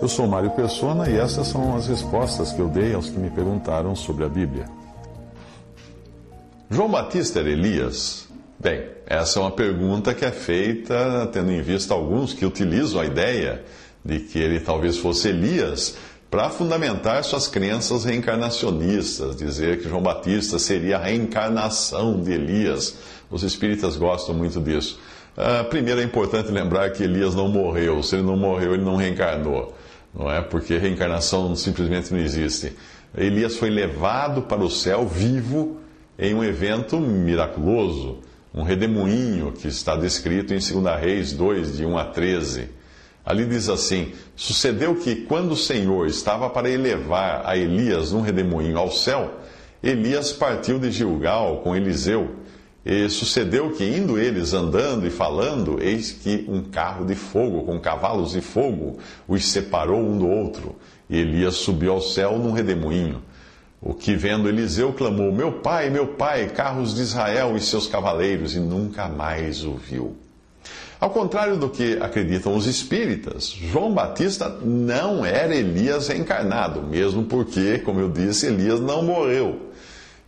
Eu sou Mário Persona e essas são as respostas que eu dei aos que me perguntaram sobre a Bíblia. João Batista era Elias? Bem, essa é uma pergunta que é feita tendo em vista alguns que utilizam a ideia de que ele talvez fosse Elias para fundamentar suas crenças reencarnacionistas, dizer que João Batista seria a reencarnação de Elias. Os espíritas gostam muito disso. Uh, primeiro é importante lembrar que Elias não morreu. Se ele não morreu, ele não reencarnou. Não é? Porque reencarnação simplesmente não existe. Elias foi levado para o céu vivo em um evento miraculoso um redemoinho que está descrito em 2 Reis 2, de 1 a 13. Ali diz assim: Sucedeu que, quando o Senhor estava para elevar a Elias num redemoinho ao céu, Elias partiu de Gilgal com Eliseu. E sucedeu que, indo eles andando e falando, eis que um carro de fogo, com cavalos de fogo, os separou um do outro. E Elias subiu ao céu num redemoinho. O que vendo Eliseu clamou: Meu pai, meu pai, carros de Israel e seus cavaleiros, e nunca mais o viu. Ao contrário do que acreditam os espíritas, João Batista não era Elias reencarnado, mesmo porque, como eu disse, Elias não morreu.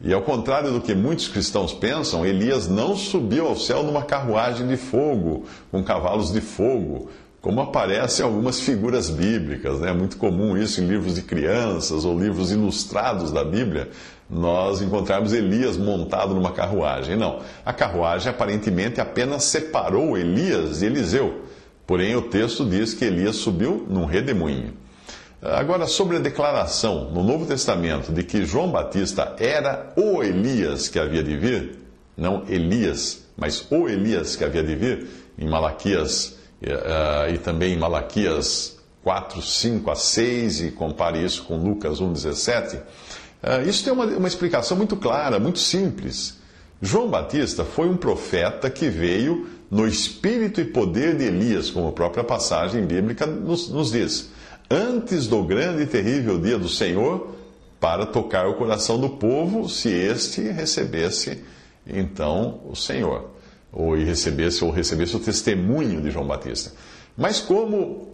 E ao contrário do que muitos cristãos pensam, Elias não subiu ao céu numa carruagem de fogo, com cavalos de fogo, como aparece em algumas figuras bíblicas. É né? muito comum isso em livros de crianças ou livros ilustrados da Bíblia, nós encontrarmos Elias montado numa carruagem. Não, a carruagem aparentemente apenas separou Elias de Eliseu. Porém, o texto diz que Elias subiu num redemoinho. Agora, sobre a declaração no Novo Testamento de que João Batista era o Elias que havia de vir, não Elias, mas o Elias que havia de vir, em Malaquias uh, e também em Malaquias 4, 5 a 6, e compare isso com Lucas 1, 17, uh, isso tem uma, uma explicação muito clara, muito simples. João Batista foi um profeta que veio no espírito e poder de Elias, como a própria passagem bíblica nos, nos diz, antes do grande e terrível dia do Senhor, para tocar o coração do povo, se este recebesse então o Senhor ou recebesse ou recebesse o testemunho de João Batista. Mas como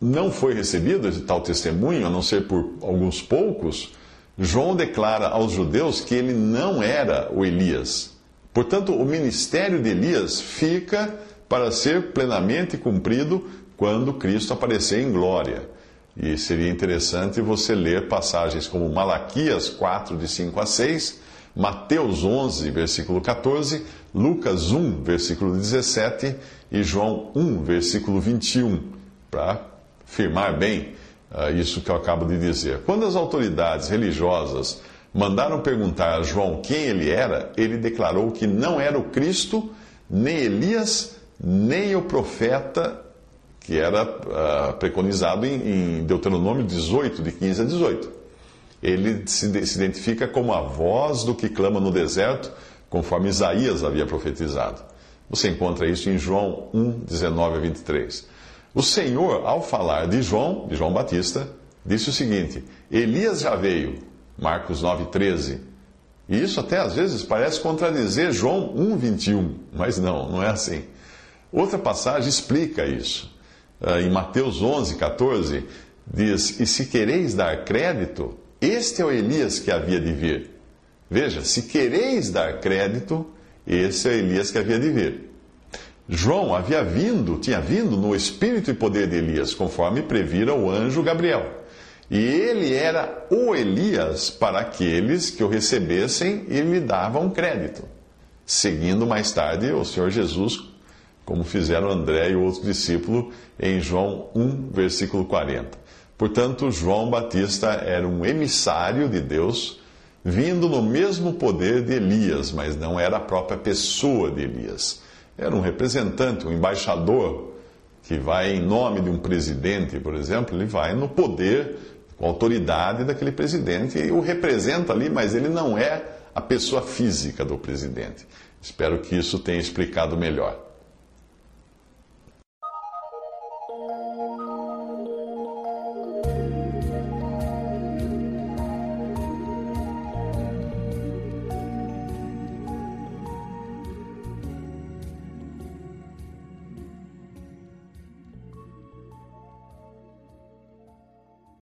não foi recebido esse tal testemunho, a não ser por alguns poucos, João declara aos judeus que ele não era o Elias. Portanto, o ministério de Elias fica para ser plenamente cumprido quando Cristo aparecer em glória. E seria interessante você ler passagens como Malaquias 4, de 5 a 6, Mateus 11, versículo 14, Lucas 1, versículo 17 e João 1, versículo 21, para firmar bem uh, isso que eu acabo de dizer. Quando as autoridades religiosas mandaram perguntar a João quem ele era, ele declarou que não era o Cristo, nem Elias, nem o profeta que era uh, preconizado em, em Deuteronômio 18, de 15 a 18. Ele se, se identifica como a voz do que clama no deserto conforme Isaías havia profetizado. Você encontra isso em João 1, 19 a 23. O Senhor, ao falar de João, de João Batista, disse o seguinte: Elias já veio, Marcos 9, 13. E isso até às vezes parece contradizer João 1, 21, mas não, não é assim. Outra passagem explica isso. Ah, em Mateus 11, 14, diz: E se quereis dar crédito, este é o Elias que havia de vir. Veja, se quereis dar crédito, esse é Elias que havia de vir. João havia vindo, tinha vindo no espírito e poder de Elias, conforme previra o anjo Gabriel. E ele era o Elias para aqueles que o recebessem e lhe davam crédito. Seguindo mais tarde o Senhor Jesus, como fizeram André e o outro discípulo em João 1, versículo 40. Portanto, João Batista era um emissário de Deus vindo no mesmo poder de Elias, mas não era a própria pessoa de Elias. era um representante, um embaixador, que vai em nome de um presidente, por exemplo, ele vai no poder, com a autoridade daquele presidente e o representa ali, mas ele não é a pessoa física do presidente. Espero que isso tenha explicado melhor.